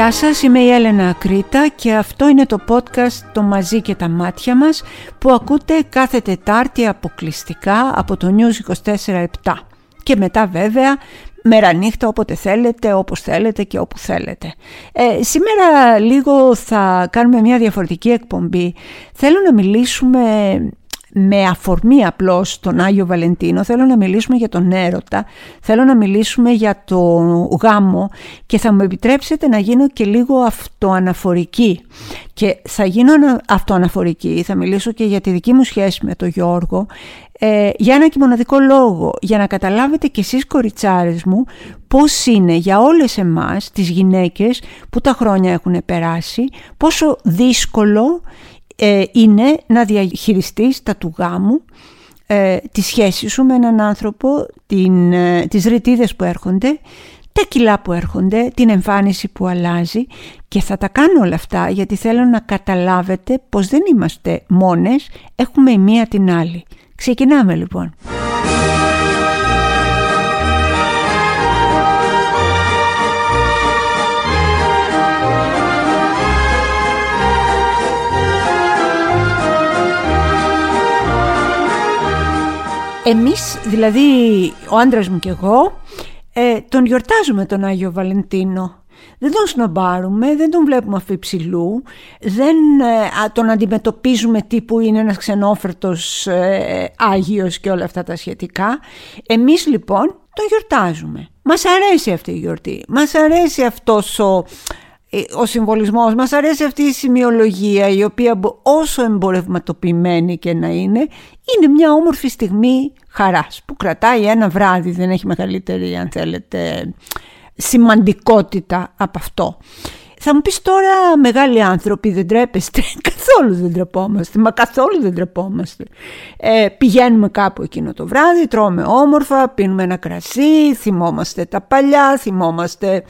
Γεια σας, είμαι η Έλενα Ακρίτα και αυτό είναι το podcast «Το μαζί και τα μάτια μας» που ακούτε κάθε Τετάρτη αποκλειστικά από το News 24-7 και μετά βέβαια μέρα νύχτα όποτε θέλετε, όπως θέλετε και όπου θέλετε. Ε, σήμερα λίγο θα κάνουμε μια διαφορετική εκπομπή. Θέλω να μιλήσουμε με αφορμή απλώς τον Άγιο Βαλεντίνο θέλω να μιλήσουμε για τον έρωτα, θέλω να μιλήσουμε για το γάμο και θα μου επιτρέψετε να γίνω και λίγο αυτοαναφορική. Και θα γίνω αυτοαναφορική, θα μιλήσω και για τη δική μου σχέση με τον Γιώργο ε, για ένα και μοναδικό λόγο, για να καταλάβετε κι εσείς κοριτσάρες μου πώς είναι για όλες εμάς τις γυναίκες που τα χρόνια έχουν περάσει, πόσο δύσκολο ε, είναι να διαχειριστείς τα του γάμου, ε, τη σχέση σου με έναν άνθρωπο, την, ε, τις ρητίδες που έρχονται, τα κιλά που έρχονται, την εμφάνιση που αλλάζει και θα τα κάνω όλα αυτά γιατί θέλω να καταλάβετε πως δεν είμαστε μόνες, έχουμε η μία την άλλη. Ξεκινάμε λοιπόν. Εμείς, δηλαδή ο άντρας μου και εγώ, ε, τον γιορτάζουμε τον Άγιο Βαλεντίνο. Δεν τον σνομπάρουμε, δεν τον βλέπουμε αφιψηλού, δεν ε, τον αντιμετωπίζουμε τύπου είναι ένας ξενόφερτος ε, Άγιος και όλα αυτά τα σχετικά. Εμείς λοιπόν τον γιορτάζουμε. Μας αρέσει αυτή η γιορτή, μας αρέσει αυτός ο ε, ο συμβολισμός μας αρέσει αυτή η σημειολογία η οποία όσο εμπορευματοποιημένη και να είναι είναι μια όμορφη στιγμή χαράς που κρατάει ένα βράδυ δεν έχει μεγαλύτερη αν θέλετε σημαντικότητα από αυτό θα μου πεις τώρα μεγάλοι άνθρωποι δεν τρέπεστε, καθόλου δεν τρεπόμαστε, μα καθόλου δεν τρεπόμαστε. Ε, πηγαίνουμε κάπου εκείνο το βράδυ, τρώμε όμορφα, πίνουμε ένα κρασί, θυμόμαστε τα παλιά, θυμόμαστε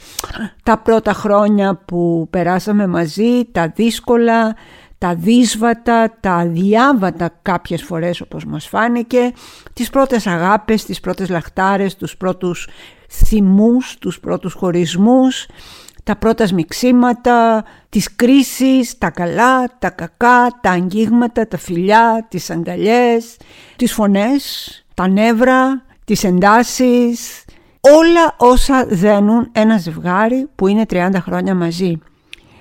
τα πρώτα χρόνια που περάσαμε μαζί, τα δύσκολα, τα δύσβατα, τα αδιάβατα κάποιες φορές όπως μας φάνηκε, τις πρώτες αγάπες, τις πρώτες λαχτάρες, τους πρώτους θυμούς, τους πρώτους χωρισμούς, τα πρώτα σμιξίματα, τις κρίσεις, τα καλά, τα κακά, τα αγγίγματα, τα φιλιά, τις αγκαλιές, τις φωνές, τα νεύρα, τις εντάσεις, όλα όσα δένουν ένα ζευγάρι που είναι 30 χρόνια μαζί.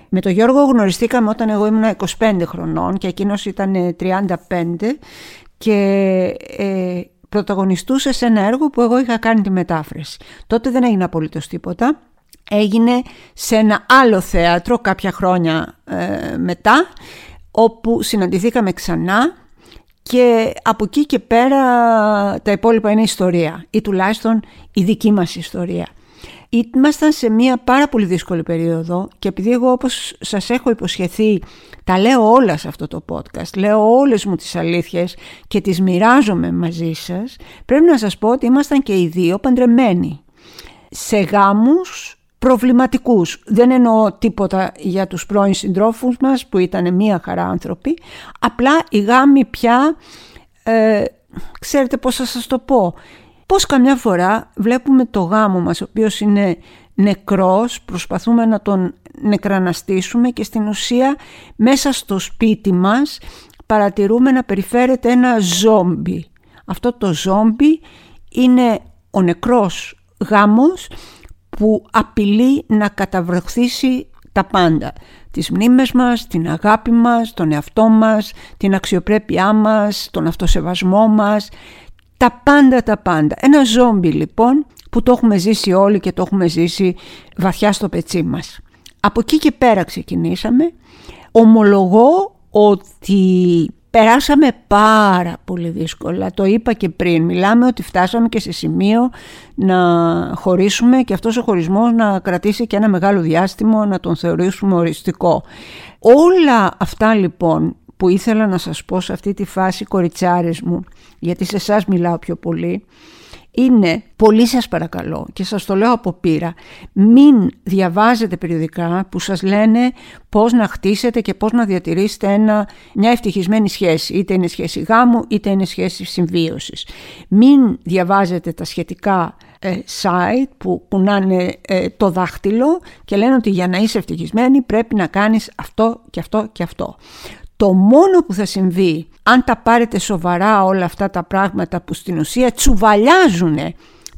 Με τον Γιώργο γνωριστήκαμε όταν εγώ ήμουν 25 χρονών και εκείνος ήταν 35 και ε, πρωταγωνιστούσε σε ένα έργο που εγώ είχα κάνει τη μετάφραση. Τότε δεν έγινε απολύτως τίποτα έγινε σε ένα άλλο θέατρο κάποια χρόνια ε, μετά όπου συναντηθήκαμε ξανά και από εκεί και πέρα τα υπόλοιπα είναι ιστορία ή τουλάχιστον η δική μας ιστορία. Ήμασταν σε μια πάρα πολύ δύσκολη περίοδο και επειδή εγώ όπως σας έχω υποσχεθεί τα λέω όλα σε αυτό το podcast, λέω όλες μου τις αλήθειες και τις μοιράζομαι μαζί σας, πρέπει να σας πω ότι ήμασταν και οι δύο παντρεμένοι σε γάμους προβληματικούς. Δεν εννοώ τίποτα για τους πρώην συντρόφους μας που ήταν μία χαρά άνθρωποι. Απλά η γάμη πια, ε, ξέρετε πώς θα σας το πω, πώς καμιά φορά βλέπουμε το γάμο μας ο οποίος είναι νεκρός, προσπαθούμε να τον νεκραναστήσουμε και στην ουσία μέσα στο σπίτι μας παρατηρούμε να περιφέρεται ένα ζόμπι. Αυτό το ζόμπι είναι ο νεκρός γάμος που απειλεί να καταβροχθήσει τα πάντα. Τις μνήμες μας, την αγάπη μας, τον εαυτό μας, την αξιοπρέπειά μας, τον αυτοσεβασμό μας, τα πάντα τα πάντα. Ένα ζόμπι λοιπόν που το έχουμε ζήσει όλοι και το έχουμε ζήσει βαθιά στο πετσί μας. Από εκεί και πέρα ξεκινήσαμε. Ομολογώ ότι Περάσαμε πάρα πολύ δύσκολα, το είπα και πριν, μιλάμε ότι φτάσαμε και σε σημείο να χωρίσουμε και αυτός ο χωρισμός να κρατήσει και ένα μεγάλο διάστημα, να τον θεωρήσουμε οριστικό. Όλα αυτά λοιπόν που ήθελα να σας πω σε αυτή τη φάση κοριτσάρες μου, γιατί σε εσάς μιλάω πιο πολύ, είναι πολύ σας παρακαλώ και σας το λέω από πείρα μην διαβάζετε περιοδικά που σας λένε πώς να χτίσετε και πώς να διατηρήσετε ένα, μια ευτυχισμένη σχέση είτε είναι σχέση γάμου είτε είναι σχέση συμβίωσης μην διαβάζετε τα σχετικά ε, site που κουνάνε ε, το δάχτυλο και λένε ότι για να είσαι ευτυχισμένη πρέπει να κάνεις αυτό και αυτό και αυτό. Το μόνο που θα συμβεί αν τα πάρετε σοβαρά όλα αυτά τα πράγματα που στην ουσία τσουβαλιάζουν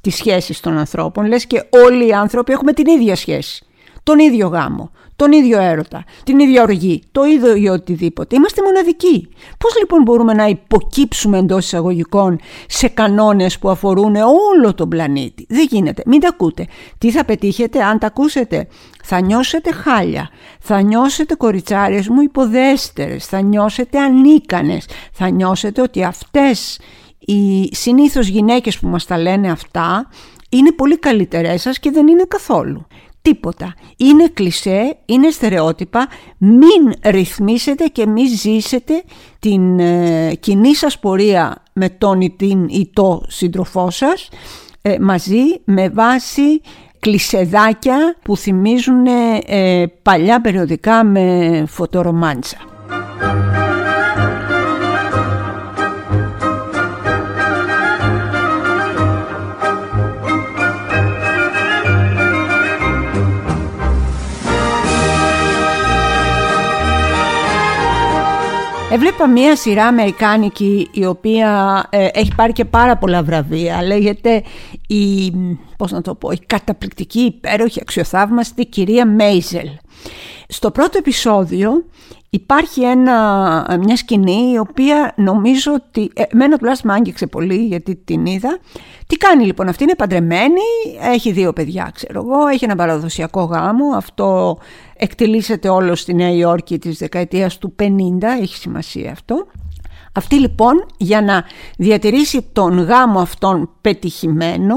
τις σχέσεις των ανθρώπων, λες και όλοι οι άνθρωποι έχουμε την ίδια σχέση, τον ίδιο γάμο, τον ίδιο έρωτα, την ίδια οργή, το ίδιο ή οτιδήποτε. Είμαστε μοναδικοί. Πώς λοιπόν μπορούμε να υποκύψουμε εντός εισαγωγικών σε κανόνες που αφορούν όλο τον πλανήτη; Δεν γίνεται. Μην τα ακούτε. Τι θα πετύχετε; Αν τα ακούσετε. Θα νιώσετε χάλια, θα νιώσετε κοριτσάρες μου υποδέστερες, θα νιώσετε ανίκανες, θα νιώσετε ότι αυτές οι συνήθως γυναίκες που μας τα λένε αυτά είναι πολύ καλύτερές σας και δεν είναι καθόλου. Τίποτα. Είναι κλισέ, είναι στερεότυπα. Μην ρυθμίσετε και μην ζήσετε την ε, κοινή σας πορεία με τον ή την ή το σύντροφό σας ε, μαζί με βάση κλισεδάκια που θυμίζουν ε, παλιά περιοδικά με φωτορομάντσα. Έβλεπα μία σειρά αμερικάνικη η οποία ε, έχει πάρει και πάρα πολλά βραβεία. Λέγεται η, πώς να το πω, η καταπληκτική, υπέροχη, αξιοθαύμαστη κυρία Μέιζελ. Στο πρώτο επεισόδιο υπάρχει ένα, μια σκηνή η οποία νομίζω ότι ε, εμένα τουλάχιστον με άγγιξε πολύ γιατί την είδα. Τι κάνει λοιπόν αυτή είναι παντρεμένη, έχει δύο παιδιά ξέρω εγώ, έχει ένα παραδοσιακό γάμο, αυτό εκτελήσεται όλο στη Νέα Υόρκη της δεκαετίας του 50, έχει σημασία αυτό. Αυτή λοιπόν για να διατηρήσει τον γάμο αυτόν πετυχημένο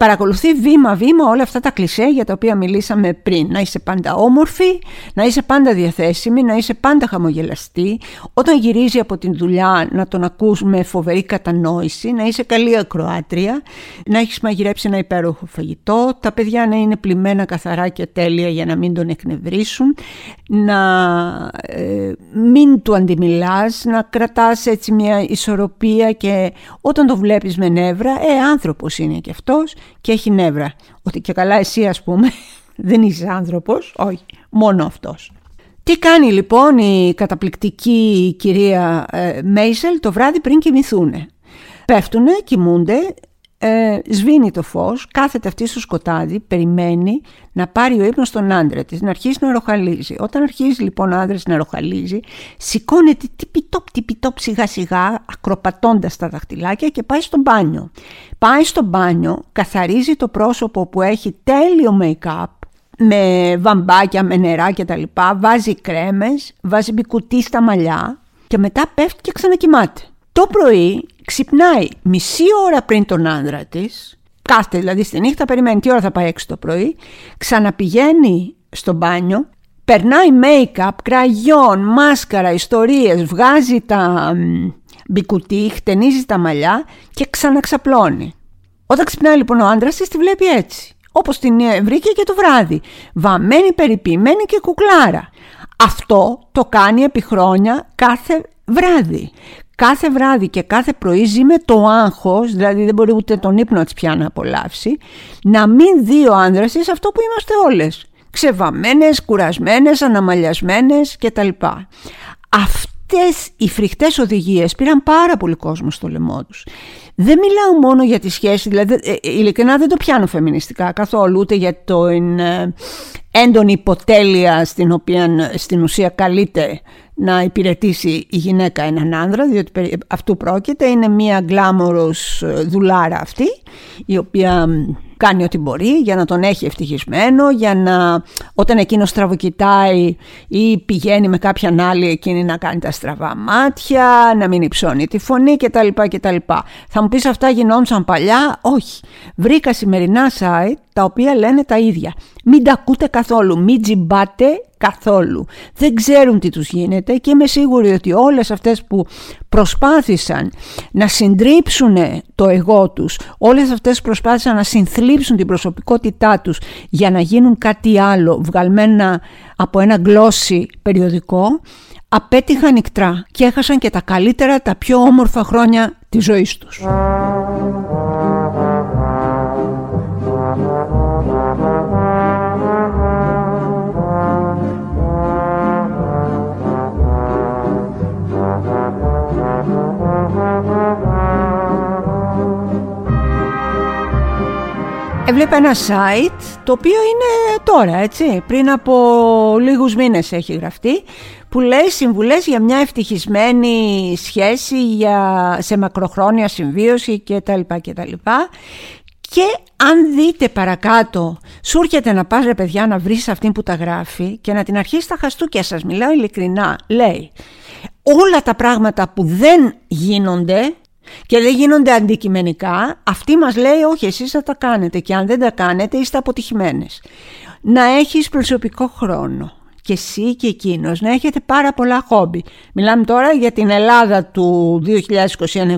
παρακολουθεί βήμα-βήμα όλα αυτά τα κλισέ για τα οποία μιλήσαμε πριν. Να είσαι πάντα όμορφη, να είσαι πάντα διαθέσιμη, να είσαι πάντα χαμογελαστή. Όταν γυρίζει από την δουλειά να τον ακούς με φοβερή κατανόηση, να είσαι καλή ακροάτρια, να έχεις μαγειρέψει ένα υπέροχο φαγητό, τα παιδιά να είναι πλημμένα καθαρά και τέλεια για να μην τον εκνευρίσουν, να ε, μην του αντιμιλάς, να κρατάς έτσι μια ισορροπία και όταν το βλέπεις με νεύρα, ε άνθρωπος είναι και αυτός και έχει νεύρα. Ότι και καλά εσύ ας πούμε δεν είσαι άνθρωπος, όχι, μόνο αυτός. Τι κάνει λοιπόν η καταπληκτική κυρία ε, Μέισελ το βράδυ πριν κοιμηθούνε; Πέφτουνε, κοιμούνται, ε, σβήνει το φως, κάθεται αυτή στο σκοτάδι, περιμένει να πάρει ο ύπνος τον άντρα της, να αρχίσει να ροχαλίζει. Όταν αρχίζει λοιπόν ο άντρας να ροχαλίζει, σηκώνεται τυπιτόπ τυπιτόπ σιγά σιγά, ακροπατώντας τα δαχτυλάκια και πάει στο μπάνιο. Πάει στο μπάνιο, καθαρίζει το πρόσωπο που έχει τέλειο make-up, με βαμπάκια, με νερά και τα λοιπά, βάζει κρέμες, βάζει μπικουτί στα μαλλιά και μετά πέφτει και ξανακοιμάται. Το πρωί ξυπνάει μισή ώρα πριν τον άντρα της, κάθεται δηλαδή στη νύχτα, περιμένει τι ώρα θα πάει έξω το πρωί, ξαναπηγαίνει στο μπάνιο, περνάει make-up, κραγιόν, μάσκαρα, ιστορίες, βγάζει τα μπικουτί, χτενίζει τα μαλλιά και ξαναξαπλώνει. Όταν ξυπνάει λοιπόν ο άντρας της τη βλέπει έτσι. Όπως την ε, βρήκε και το βράδυ. Βαμμένη, περιποιημένη και κουκλάρα. Αυτό το κάνει επί χρόνια κάθε βράδυ κάθε βράδυ και κάθε πρωί ζει με το άγχος, δηλαδή δεν μπορεί ούτε τον ύπνο της πια να απολαύσει, να μην δει ο άνδρας της αυτό που είμαστε όλες. Ξεβαμμένες, κουρασμένες, αναμαλιασμένες κτλ. Αυτές οι φρικτές οδηγίες πήραν πάρα πολύ κόσμο στο λαιμό τους. Δεν μιλάω μόνο για τη σχέση, δηλαδή ε, ε, ειλικρινά δεν το πιάνω φεμινιστικά καθόλου, ούτε για το ε, έντονη υποτέλεια στην οποία στην ουσία καλείται να υπηρετήσει η γυναίκα έναν άνδρα, διότι αυτού πρόκειται, είναι μια γκλάμορος δουλάρα αυτή, η οποία κάνει ό,τι μπορεί για να τον έχει ευτυχισμένο, για να όταν εκείνος στραβοκοιτάει ή πηγαίνει με κάποιαν άλλη εκείνη να κάνει τα στραβά μάτια, να μην υψώνει τη φωνή κτλ. κτλ. Θα μου πεις αυτά γινόντουσαν παλιά, όχι. Βρήκα σημερινά site τα οποία λένε τα ίδια. Μην τα ακούτε καθόλου, μην τζιμπάτε καθόλου. Δεν ξέρουν τι τους γίνεται και είμαι σίγουρη ότι όλες αυτές που προσπάθησαν να συντρίψουν το εγώ τους, όλες αυτές που προσπάθησαν να συνθλίψουν την προσωπικότητά τους για να γίνουν κάτι άλλο βγαλμένα από ένα γλώσσι περιοδικό, απέτυχαν νικτρά και έχασαν και τα καλύτερα, τα πιο όμορφα χρόνια της ζωής τους. Έβλεπα ένα site το οποίο είναι τώρα έτσι πριν από λίγους μήνες έχει γραφτεί που λέει συμβουλές για μια ευτυχισμένη σχέση για, σε μακροχρόνια συμβίωση κτλ. κτλ. Και αν δείτε παρακάτω, σου έρχεται να πας ρε παιδιά να βρεις αυτήν που τα γράφει και να την αρχίσεις τα χαστούκια σας, μιλάω ειλικρινά, λέει όλα τα πράγματα που δεν γίνονται και δεν γίνονται αντικειμενικά, αυτή μας λέει όχι εσείς θα τα κάνετε. Και αν δεν τα κάνετε είστε αποτυχημένες. Να έχεις προσωπικό χρόνο και εσύ και εκείνος να έχετε πάρα πολλά χόμπι. Μιλάμε τώρα για την Ελλάδα του 2021-2022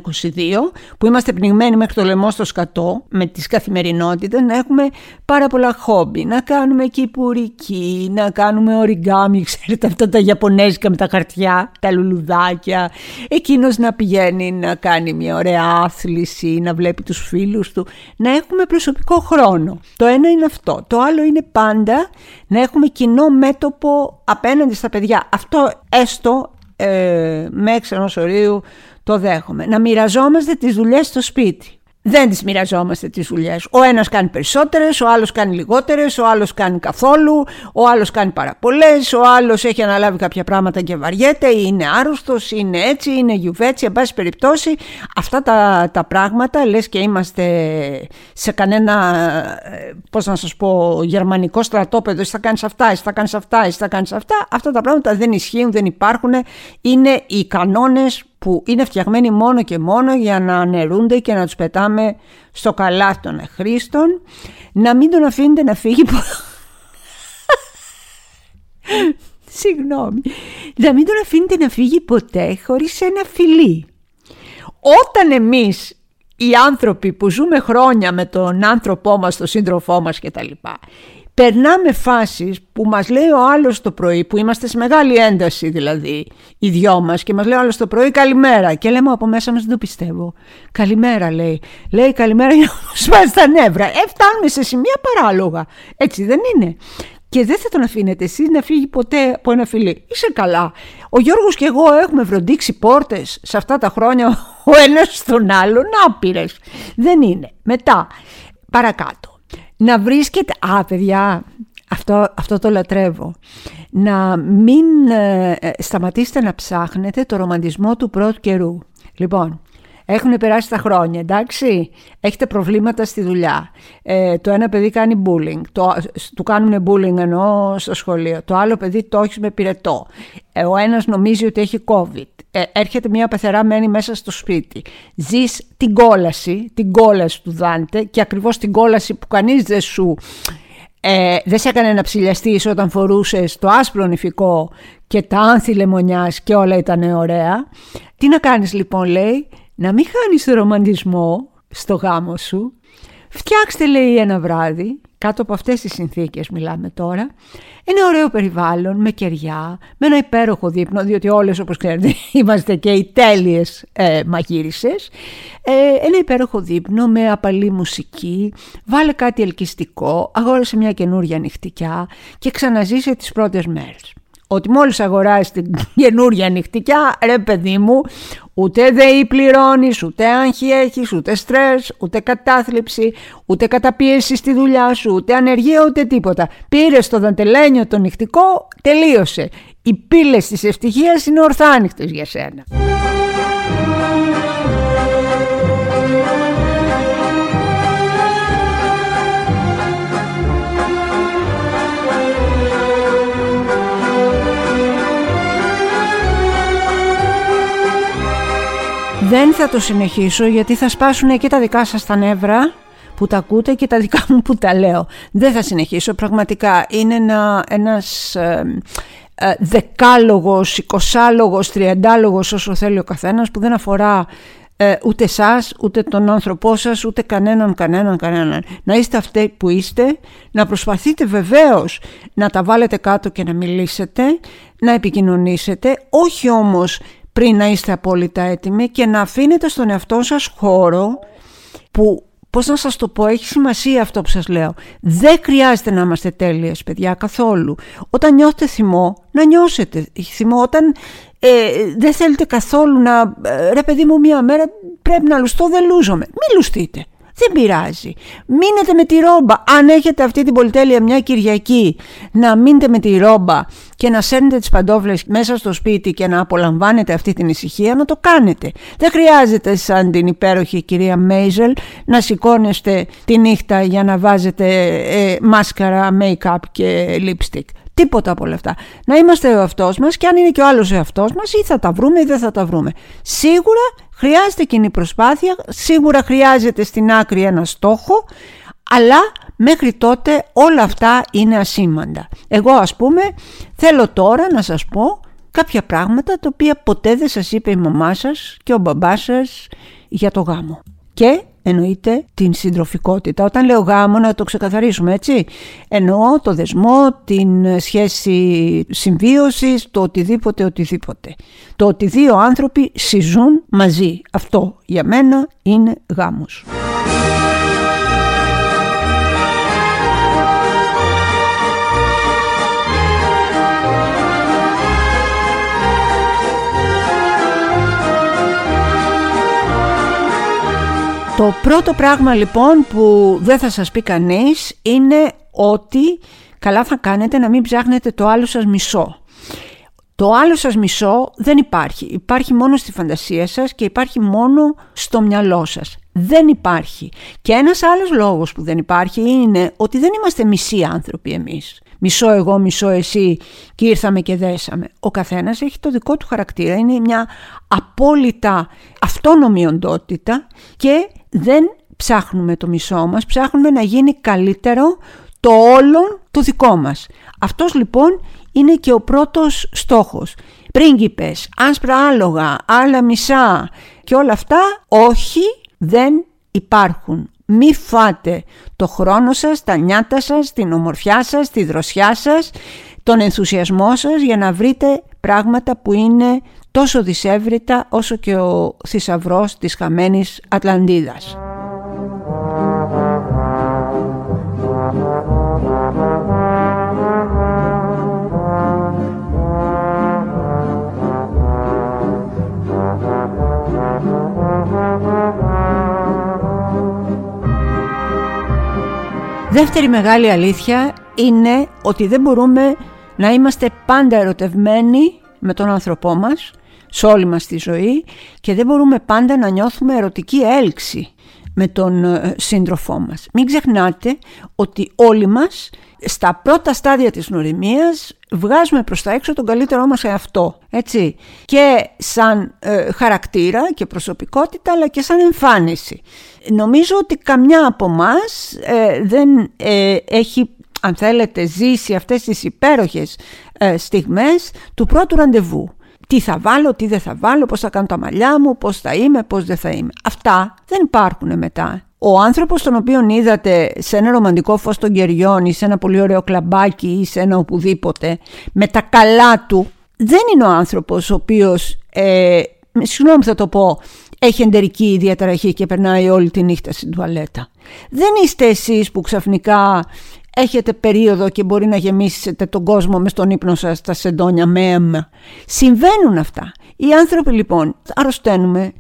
που είμαστε πνιγμένοι μέχρι το λαιμό στο σκατό με τις καθημερινότητες να έχουμε πάρα πολλά χόμπι. Να κάνουμε κυπουρική, να κάνουμε οριγκάμι, ξέρετε αυτά τα Ιαπωνέζικα με τα χαρτιά, τα λουλουδάκια. Εκείνος να πηγαίνει να κάνει μια ωραία άθληση, να βλέπει τους φίλους του. Να έχουμε προσωπικό χρόνο. Το ένα είναι αυτό. Το άλλο είναι πάντα να έχουμε κοινό μέτωπο απέναντι στα παιδιά. Αυτό έστω ε, με ενός ορίου το δέχομαι. Να μοιραζόμαστε τις δουλειές στο σπίτι δεν τις μοιραζόμαστε τις δουλειές. Ο ένας κάνει περισσότερες, ο άλλος κάνει λιγότερες, ο άλλος κάνει καθόλου, ο άλλος κάνει πάρα πολλές, ο άλλος έχει αναλάβει κάποια πράγματα και βαριέται, είναι άρρωστος, είναι έτσι, είναι γιουβέτσι, εν πάση περιπτώσει. Αυτά τα, τα πράγματα, λες και είμαστε σε κανένα, ε, πώς να σας πω, γερμανικό στρατόπεδο, εσύ θα κάνεις αυτά, εσύ θα κάνεις αυτά, εσύ θα κάνεις αυτά. Αυτά τα πράγματα δεν ισχύουν, δεν υπάρχουν, είναι οι κανόνες που είναι φτιαγμένοι μόνο και μόνο για να αναιρούνται και να τους πετάμε στο καλάθι των χρήστων, να μην τον αφήνετε να φύγει Συγγνώμη. Να μην τον αφήνετε να φύγει ποτέ χωρίς ένα φιλί. Όταν εμείς οι άνθρωποι που ζούμε χρόνια με τον άνθρωπό μας, τον σύντροφό μας κτλ περνάμε φάσεις που μας λέει ο άλλος το πρωί, που είμαστε σε μεγάλη ένταση δηλαδή οι δυο μας και μας λέει ο άλλος το πρωί καλημέρα και λέμε από μέσα μας δεν το πιστεύω. Καλημέρα λέει. Λέει καλημέρα για να σπάσει τα νεύρα. Ε, φτάνουμε σε σημεία παράλογα. Έτσι δεν είναι. Και δεν θα τον αφήνετε εσείς να φύγει ποτέ από ένα φιλί. Είσαι καλά. Ο Γιώργος και εγώ έχουμε βροντίξει πόρτες σε αυτά τα χρόνια ο ένας στον άλλον άπειρες. Δεν είναι. Μετά, παρακάτω να βρίσκεται... Α, παιδιά, αυτό, αυτό το λατρεύω. Να μην ε, ε, σταματήσετε να ψάχνετε το ρομαντισμό του πρώτου καιρού. Λοιπόν, έχουν περάσει τα χρόνια, εντάξει. Έχετε προβλήματα στη δουλειά. Ε, το ένα παιδί κάνει bullying. Το, του κάνουν bullying ενώ στο σχολείο. Το άλλο παιδί το έχεις με πυρετό. Ε, ο ένας νομίζει ότι έχει COVID. Ε, έρχεται μια πεθερά μένει μέσα στο σπίτι. Ζεις την κόλαση, την κόλαση του Δάντε και ακριβώς την κόλαση που κανείς δεν σου... Ε, δεν σε έκανε να ψηλιαστείς όταν φορούσες το άσπρο νηφικό και τα άνθη λεμονιάς και όλα ήταν ωραία. Τι να κάνεις λοιπόν λέει, να μην χάνεις το ρομαντισμό στο γάμο σου. Φτιάξτε λέει ένα βράδυ, κάτω από αυτές τις συνθήκες μιλάμε τώρα, ένα ωραίο περιβάλλον με κεριά, με ένα υπέροχο δείπνο, διότι όλες όπως ξέρετε είμαστε και οι τέλειες ε, μαγείρισες. Ε, ένα υπέροχο δείπνο με απαλή μουσική, βάλε κάτι ελκυστικό, αγόρασε μια καινούρια νυχτικιά και ξαναζήσε τις πρώτες μέρες ότι μόλις αγοράσει την καινούρια νυχτικιά, ρε παιδί μου, ούτε ΔΕΗ πληρώνεις, ούτε άγχη έχεις, ούτε στρες, ούτε κατάθλιψη, ούτε καταπίεσης στη δουλειά σου, ούτε ανεργία, ούτε τίποτα. Πήρες το δαντελένιο το νυχτικό, τελείωσε. Οι πύλες της ευτυχίας είναι ορθάνυχτες για σένα. Δεν θα το συνεχίσω γιατί θα σπάσουν και τα δικά σας τα νεύρα που τα ακούτε και τα δικά μου που τα λέω. Δεν θα συνεχίσω. Πραγματικά είναι ένα, ένας ε, ε, δεκάλογος, εικοσάλογος, τριαντάλογος όσο θέλει ο καθένας που δεν αφορά ε, ούτε σας, ούτε τον άνθρωπό σας, ούτε κανέναν, κανέναν, κανέναν. Να είστε αυτοί που είστε, να προσπαθείτε βεβαίως να τα βάλετε κάτω και να μιλήσετε, να επικοινωνήσετε, όχι όμως πριν να είστε απόλυτα έτοιμοι και να αφήνετε στον εαυτό σας χώρο που Πώς να σας το πω, έχει σημασία αυτό που σας λέω. Δεν χρειάζεται να είμαστε τέλειες, παιδιά, καθόλου. Όταν νιώθετε θυμό, να νιώσετε θυμό. Όταν ε, δεν θέλετε καθόλου να... Ε, ρε παιδί μου, μία μέρα πρέπει να λουστώ, δεν λούζομαι. Μην λουστείτε. Δεν πειράζει. Μείνετε με τη ρόμπα. Αν έχετε αυτή την πολυτέλεια μια Κυριακή να μείνετε με τη ρόμπα και να σέρνετε τις παντόφλες μέσα στο σπίτι και να απολαμβάνετε αυτή την ησυχία, να το κάνετε. Δεν χρειάζεται σαν την υπέροχη κυρία Μέιζελ να σηκώνεστε τη νύχτα για να βάζετε ε, μάσκαρα, make-up και lipstick. Τίποτα από όλα αυτά. Να είμαστε ο εαυτός μας και αν είναι και ο άλλος ο εαυτός μας, ή θα τα βρούμε ή δεν θα τα βρούμε. Σίγουρα χρειάζεται κοινή προσπάθεια, σίγουρα χρειάζεται στην άκρη ένα στόχο, αλλά μέχρι τότε όλα αυτά είναι ασήμαντα. Εγώ ας πούμε θέλω τώρα να σας πω κάποια πράγματα τα οποία ποτέ δεν σας είπε η μαμά σας και ο μπαμπάς σας για το γάμο. Και εννοείται την συντροφικότητα. Όταν λέω γάμο να το ξεκαθαρίσουμε έτσι. Εννοώ το δεσμό, την σχέση συμβίωσης, το οτιδήποτε οτιδήποτε. Το ότι δύο άνθρωποι συζούν μαζί. Αυτό για μένα είναι γάμος. Το πρώτο πράγμα λοιπόν που δεν θα σας πει κανείς είναι ότι καλά θα κάνετε να μην ψάχνετε το άλλο σας μισό. Το άλλο σας μισό δεν υπάρχει. Υπάρχει μόνο στη φαντασία σας και υπάρχει μόνο στο μυαλό σας. Δεν υπάρχει. Και ένας άλλος λόγος που δεν υπάρχει είναι ότι δεν είμαστε μισοί άνθρωποι εμείς. Μισό εγώ, μισό εσύ και ήρθαμε και δέσαμε. Ο καθένας έχει το δικό του χαρακτήρα. Είναι μια απόλυτα αυτόνομη οντότητα και δεν ψάχνουμε το μισό μας, ψάχνουμε να γίνει καλύτερο το όλον το δικό μας. Αυτός λοιπόν είναι και ο πρώτος στόχος. Πρίγκιπες, άσπρα άλογα, άλλα μισά και όλα αυτά όχι δεν υπάρχουν. Μη φάτε το χρόνο σας, τα νιάτα σας, την ομορφιά σας, τη δροσιά σας, τον ενθουσιασμό σας για να βρείτε πράγματα που είναι τόσο δυσέβριτα όσο και ο θησαυρός της χαμένης Ατλαντίδας. Δεύτερη μεγάλη αλήθεια είναι ότι δεν μπορούμε να είμαστε πάντα ερωτευμένοι με τον άνθρωπό μας σε όλη μας τη ζωή και δεν μπορούμε πάντα να νιώθουμε ερωτική έλξη με τον ε, σύντροφό μας. Μην ξεχνάτε ότι όλοι μας στα πρώτα στάδια της νοημίας βγάζουμε προς τα έξω τον καλύτερό μας εαυτό, έτσι. Και σαν ε, χαρακτήρα και προσωπικότητα αλλά και σαν εμφάνιση. Νομίζω ότι καμιά από μας ε, δεν έχει αν θέλετε ζήσει αυτές τις υπέροχες στιγμές του πρώτου ραντεβού τι θα βάλω, τι δεν θα βάλω, πώς θα κάνω τα μαλλιά μου, πώς θα είμαι, πώς δεν θα είμαι. Αυτά δεν υπάρχουν μετά. Ο άνθρωπος τον οποίο είδατε σε ένα ρομαντικό φως των κεριών ή σε ένα πολύ ωραίο κλαμπάκι ή σε ένα οπουδήποτε με τα καλά του δεν είναι ο άνθρωπος ο οποίος, ε, συγγνώμη θα το πω, έχει εντερική διαταραχή και περνάει όλη τη νύχτα στην τουαλέτα. Δεν είστε εσείς που ξαφνικά έχετε περίοδο και μπορεί να γεμίσετε τον κόσμο με στον ύπνο σας τα σεντόνια με αίμα. Συμβαίνουν αυτά. Οι άνθρωποι λοιπόν αρρωσταίνουμε,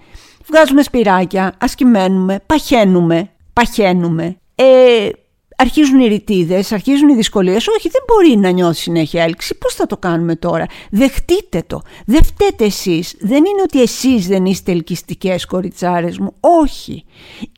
βγάζουμε σπυράκια, ασκημένουμε, παχαίνουμε, παχαίνουμε. Ε, αρχίζουν οι ρητίδες, αρχίζουν οι δυσκολίες. Όχι, δεν μπορεί να νιώσει συνέχεια έλξη. Πώς θα το κάνουμε τώρα; Δεχτείτε το. Δεν φταίτε εσείς. Δεν είναι ότι εσείς δεν είστε ελκυστικές κοριτσάρες μου. Όχι.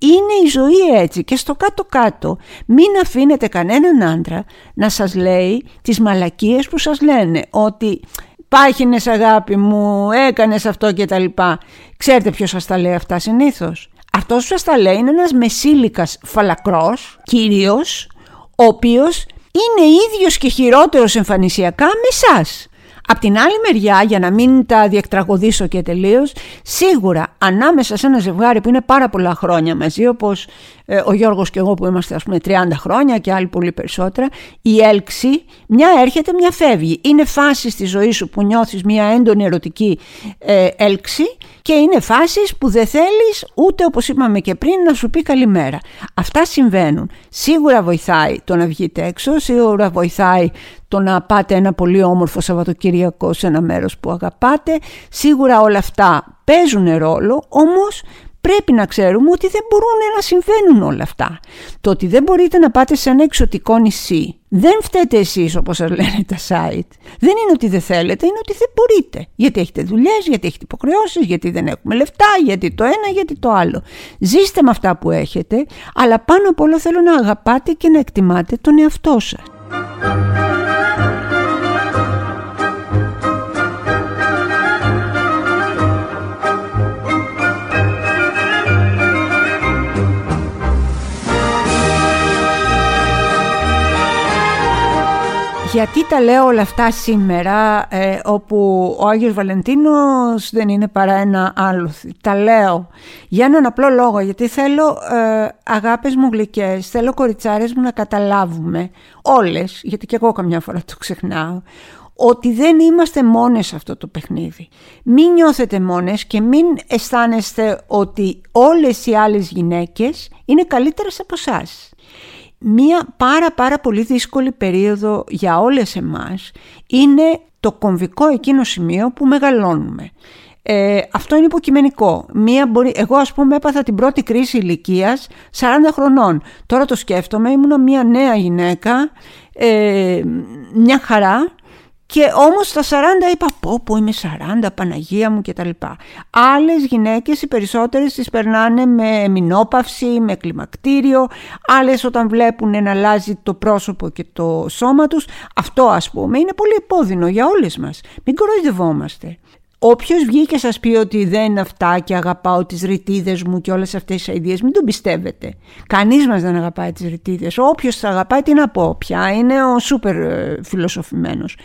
Είναι η ζωή έτσι και στο κάτω-κάτω. Μην αφήνετε κανέναν άντρα να σας λέει τις μαλακίες που σας λένε. Ότι πάχινες αγάπη μου, έκανες αυτό και τα λοιπά. Ξέρετε ποιος σας τα λέει αυτά συνήθως; Αυτός που σας τα λέει είναι ένας μεσήλικας φαλακρός, κύριος, ο οποίος είναι ίδιος και χειρότερος εμφανισιακά με εσάς. Απ' την άλλη μεριά, για να μην τα διεκτραγωδήσω και τελείως, σίγουρα ανάμεσα σε ένα ζευγάρι που είναι πάρα πολλά χρόνια μαζί, όπως ε, ο Γιώργος και εγώ που είμαστε ας πούμε 30 χρόνια και άλλοι πολύ περισσότερα, η έλξη μια έρχεται μια φεύγει. Είναι φάση στη ζωή σου που νιώθεις μια έντονη ερωτική ε, έλξη και είναι φάσεις που δεν θέλεις ούτε όπως είπαμε και πριν να σου πει καλημέρα. Αυτά συμβαίνουν. Σίγουρα βοηθάει το να βγείτε έξω, σίγουρα βοηθάει το να πάτε ένα πολύ όμορφο Σαββατοκυριακό σε ένα μέρος που αγαπάτε. Σίγουρα όλα αυτά παίζουν ρόλο, όμως πρέπει να ξέρουμε ότι δεν μπορούν να συμβαίνουν όλα αυτά. Το ότι δεν μπορείτε να πάτε σε ένα εξωτικό νησί δεν φταίτε εσείς όπως σας λένε τα site. Δεν είναι ότι δεν θέλετε, είναι ότι δεν μπορείτε. Γιατί έχετε δουλειές, γιατί έχετε υποχρεώσεις, γιατί δεν έχουμε λεφτά, γιατί το ένα, γιατί το άλλο. Ζήστε με αυτά που έχετε, αλλά πάνω απ' όλα θέλω να αγαπάτε και να εκτιμάτε τον εαυτό σας. Γιατί τα λέω όλα αυτά σήμερα ε, όπου ο Άγιος Βαλεντίνος δεν είναι παρά ένα άλλο. Τα λέω για έναν απλό λόγο γιατί θέλω ε, αγάπες μου γλυκές, θέλω κοριτσάρες μου να καταλάβουμε όλες, γιατί και εγώ καμιά φορά το ξεχνάω, ότι δεν είμαστε μόνες σε αυτό το παιχνίδι. Μην νιώθετε μόνες και μην αισθάνεστε ότι όλες οι άλλες γυναίκες είναι καλύτερες από εσάς μία πάρα πάρα πολύ δύσκολη περίοδο για όλες εμάς είναι το κομβικό εκείνο σημείο που μεγαλώνουμε. Ε, αυτό είναι υποκειμενικό. Μία μπορεί, εγώ ας πούμε έπαθα την πρώτη κρίση ηλικίας 40 χρονών. Τώρα το σκέφτομαι, ήμουν μια νέα γυναίκα, ε, μια χαρά και όμως στα 40 είπα πω πω είμαι 40 Παναγία μου κτλ. Άλλες γυναίκες οι περισσότερες τις περνάνε με μηνόπαυση, με κλιμακτήριο. Άλλες όταν βλέπουν να αλλάζει το πρόσωπο και το σώμα τους. Αυτό ας πούμε είναι πολύ επώδυνο για όλες μας. Μην κοροϊδευόμαστε. Όποιος βγει και σας πει ότι δεν είναι αυτά και αγαπάω τις ρητίδες μου και όλες αυτές τις ιδέες, μην τον πιστεύετε. Κανείς μας δεν αγαπάει τις ρητίδες. Όποιος τα αγαπάει, τι να πω πια, είναι ο σούπερ ε, φιλοσοφημένος.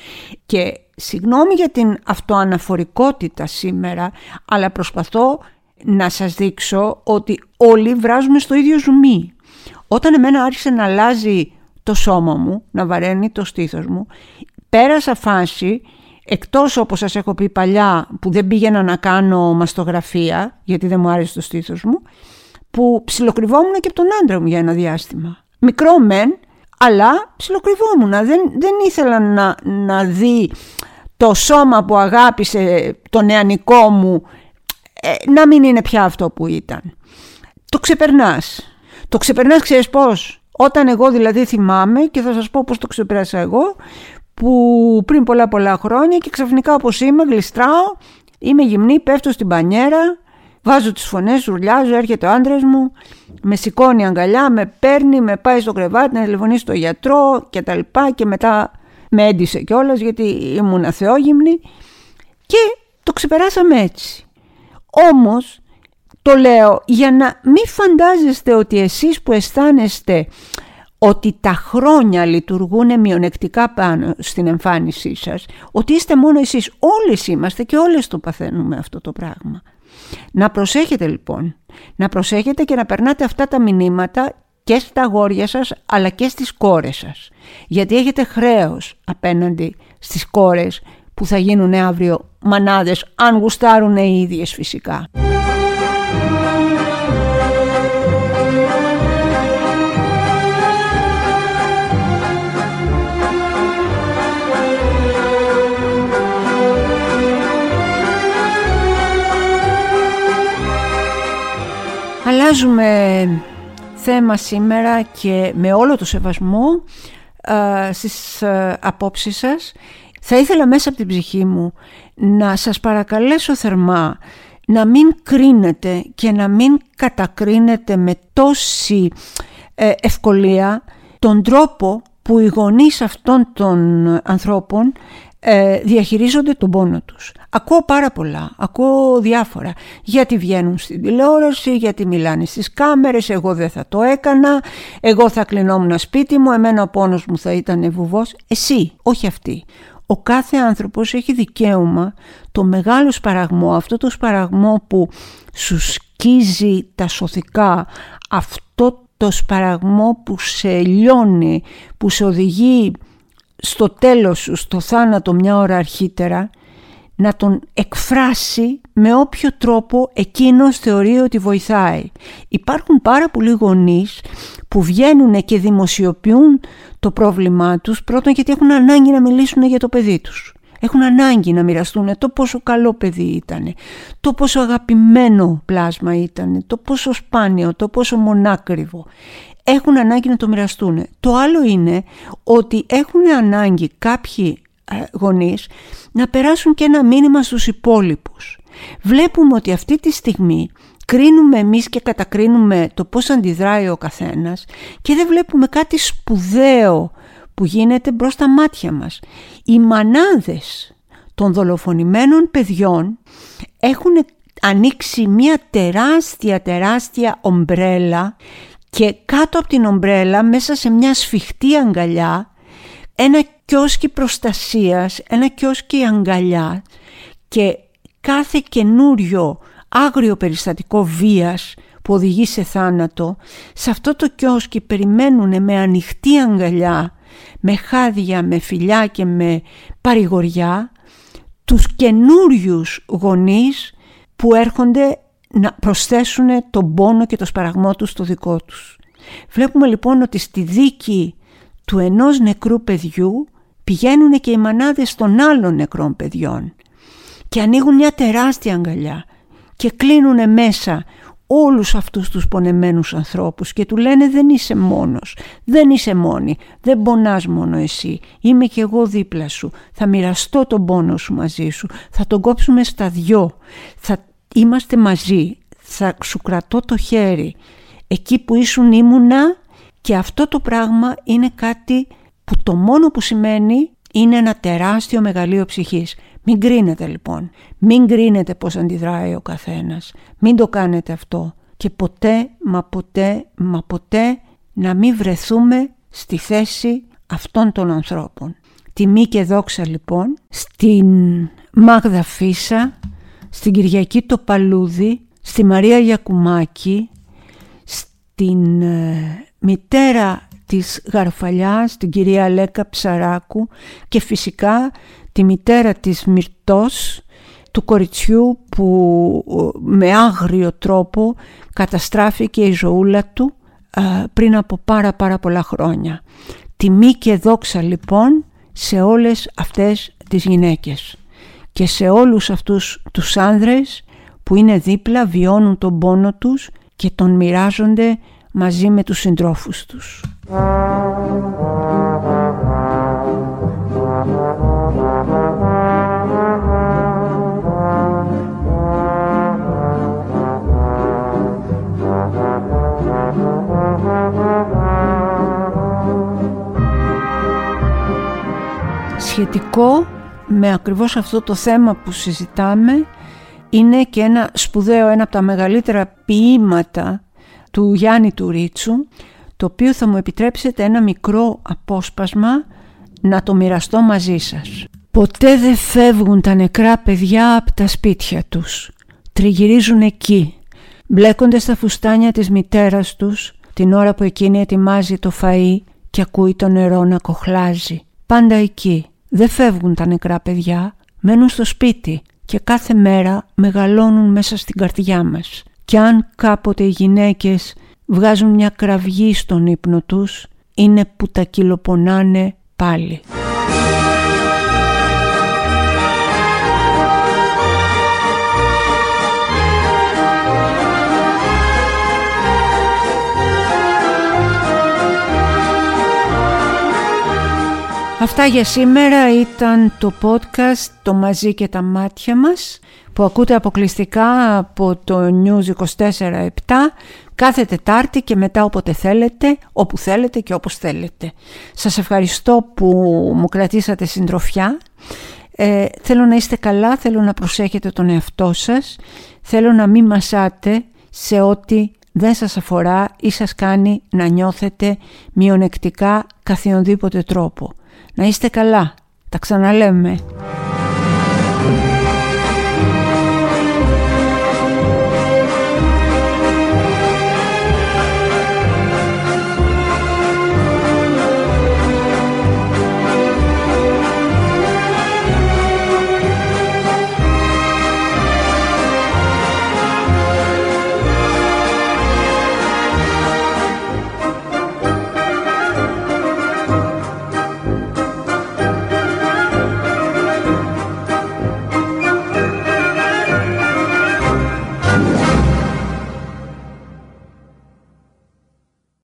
Και συγγνώμη για την αυτοαναφορικότητα σήμερα, αλλά προσπαθώ να σας δείξω ότι όλοι βράζουμε στο ίδιο ζουμί. Όταν εμένα άρχισε να αλλάζει το σώμα μου, να βαραίνει το στήθος μου, πέρασα φάση Εκτός όπως σας έχω πει παλιά που δεν πήγαινα να κάνω μαστογραφία γιατί δεν μου άρεσε το στήθος μου που ψιλοκρυβόμουν και από τον άντρα μου για ένα διάστημα. Μικρό μεν, αλλά ψιλοκρυβόμουν. Δεν, δεν ήθελα να, να δει το σώμα που αγάπησε το νεανικό μου ε, να μην είναι πια αυτό που ήταν. Το ξεπερνάς. Το ξεπερνάς ξέρεις πώς; Όταν εγώ δηλαδή θυμάμαι και θα σας πω πώς το ξεπέρασα εγώ που πριν πολλά πολλά χρόνια και ξαφνικά όπως είμαι γλιστράω, είμαι γυμνή, πέφτω στην πανιέρα, βάζω τις φωνές, ρουλιάζω, έρχεται ο άντρας μου, με σηκώνει αγκαλιά, με παίρνει, με πάει στο κρεβάτι να τηλεφωνεί στο γιατρό και τα λοιπά και μετά με έντυσε κιόλας γιατί ήμουν αθεόγυμνη και το ξεπεράσαμε έτσι. Όμως το λέω για να μην φαντάζεστε ότι εσείς που αισθάνεστε ότι τα χρόνια λειτουργούν μειονεκτικά πάνω στην εμφάνισή σας, ότι είστε μόνο εσείς, όλες είμαστε και όλες το παθαίνουμε αυτό το πράγμα. Να προσέχετε λοιπόν, να προσέχετε και να περνάτε αυτά τα μηνύματα και στα αγόρια σας αλλά και στις κόρες σας. Γιατί έχετε χρέος απέναντι στις κόρες που θα γίνουν αύριο μανάδες αν γουστάρουν οι ίδιες φυσικά. Αλλάζουμε θέμα σήμερα και με όλο το σεβασμό α, στις α, απόψεις σας. Θα ήθελα μέσα από την ψυχή μου να σας παρακαλέσω θερμά να μην κρίνετε και να μην κατακρίνετε με τόση ε, ευκολία τον τρόπο που οι γονείς αυτών των ανθρώπων ε, διαχειρίζονται τον πόνο τους. Ακούω πάρα πολλά, ακούω διάφορα. Γιατί βγαίνουν στην τηλεόραση, γιατί μιλάνε στις κάμερες, εγώ δεν θα το έκανα, εγώ θα κλεινόμουν σπίτι μου, εμένα ο πόνος μου θα ήταν βουβός. Εσύ, όχι αυτή. Ο κάθε άνθρωπος έχει δικαίωμα το μεγάλο σπαραγμό, αυτό το σπαραγμό που σου σκίζει τα σωθικά, αυτό το σπαραγμό που σε λιώνει, που σε οδηγεί στο τέλος σου, στο θάνατο μια ώρα αρχίτερα, να τον εκφράσει με όποιο τρόπο εκείνος θεωρεί ότι βοηθάει. Υπάρχουν πάρα πολλοί γονείς που βγαίνουν και δημοσιοποιούν το πρόβλημά τους πρώτον γιατί έχουν ανάγκη να μιλήσουν για το παιδί τους. Έχουν ανάγκη να μοιραστούν το πόσο καλό παιδί ήταν, το πόσο αγαπημένο πλάσμα ήταν, το πόσο σπάνιο, το πόσο μονάκριβο. Έχουν ανάγκη να το μοιραστούν. Το άλλο είναι ότι έχουν ανάγκη κάποιοι ε, γονείς να περάσουν και ένα μήνυμα στους υπόλοιπους. Βλέπουμε ότι αυτή τη στιγμή κρίνουμε εμείς και κατακρίνουμε το πώς αντιδράει ο καθένας και δεν βλέπουμε κάτι σπουδαίο που γίνεται μπρος στα μάτια μας. Οι μανάδες των δολοφονημένων παιδιών έχουν ανοίξει μια τεράστια τεράστια ομπρέλα και κάτω από την ομπρέλα μέσα σε μια σφιχτή αγκαλιά ένα κιόσκι προστασίας, ένα κιόσκι αγκαλιά και κάθε καινούριο άγριο περιστατικό βίας που οδηγεί σε θάνατο, σε αυτό το κιόσκι περιμένουν με ανοιχτή αγκαλιά, με χάδια, με φιλιά και με παρηγοριά τους καινούριους γονείς που έρχονται να προσθέσουν τον πόνο και το σπαραγμό τους στο δικό τους. Βλέπουμε λοιπόν ότι στη δίκη του ενός νεκρού παιδιού πηγαίνουν και οι μανάδες των άλλων νεκρών παιδιών και ανοίγουν μια τεράστια αγκαλιά και κλείνουν μέσα όλους αυτούς τους πονεμένους ανθρώπους και του λένε δεν είσαι μόνος, δεν είσαι μόνη, δεν πονάς μόνο εσύ, είμαι και εγώ δίπλα σου, θα μοιραστώ τον πόνο σου μαζί σου, θα τον κόψουμε στα δυο, θα είμαστε μαζί, θα σου κρατώ το χέρι, εκεί που ήσουν ήμουνα και αυτό το πράγμα είναι κάτι που το μόνο που σημαίνει είναι ένα τεράστιο μεγαλείο ψυχής. Μην κρίνετε λοιπόν. Μην κρίνετε πώς αντιδράει ο καθένας. Μην το κάνετε αυτό. Και ποτέ, μα ποτέ, μα ποτέ να μην βρεθούμε στη θέση αυτών των ανθρώπων. Τιμή και δόξα λοιπόν στην Μάγδα Φίσα, στην Κυριακή το Παλούδι, στη Μαρία Γιακουμάκη, στην ε, μητέρα της Γαρφαλιάς, την κυρία Λέκα Ψαράκου και φυσικά τη μητέρα της Μυρτός, του κοριτσιού που με άγριο τρόπο καταστράφηκε η ζωούλα του πριν από πάρα πάρα πολλά χρόνια. Τιμή και δόξα λοιπόν σε όλες αυτές τις γυναίκες και σε όλους αυτούς τους άνδρες που είναι δίπλα, βιώνουν τον πόνο τους και τον μοιράζονται μαζί με τους συντρόφους τους. Σχετικό με ακριβώς αυτό το θέμα που συζητάμε είναι και ένα σπουδαίο, ένα από τα μεγαλύτερα ποίηματα του Γιάννη του Ρίτσου το οποίο θα μου επιτρέψετε ένα μικρό απόσπασμα να το μοιραστώ μαζί σας. Ποτέ δεν φεύγουν τα νεκρά παιδιά από τα σπίτια τους. Τριγυρίζουν εκεί. Μπλέκονται στα φουστάνια της μητέρας τους την ώρα που εκείνη ετοιμάζει το φαΐ και ακούει το νερό να κοχλάζει. Πάντα εκεί. Δεν φεύγουν τα νεκρά παιδιά. Μένουν στο σπίτι και κάθε μέρα μεγαλώνουν μέσα στην καρδιά μας. Κι αν κάποτε οι γυναίκες βγάζουν μια κραυγή στον ύπνο τους, είναι που τα κυλοπονάνε πάλι. Αυτά για σήμερα ήταν το podcast «Το μαζί και τα μάτια μας» που ακούτε αποκλειστικά από το News 24-7 κάθε Τετάρτη και μετά όποτε θέλετε, όπου θέλετε και όπως θέλετε. Σας ευχαριστώ που μου κρατήσατε συντροφιά. Ε, θέλω να είστε καλά, θέλω να προσέχετε τον εαυτό σας, θέλω να μην μασάτε σε ό,τι δεν σας αφορά ή σας κάνει να νιώθετε μειονεκτικά καθιονδήποτε τρόπο. Να είστε καλά. Τα ξαναλέμε.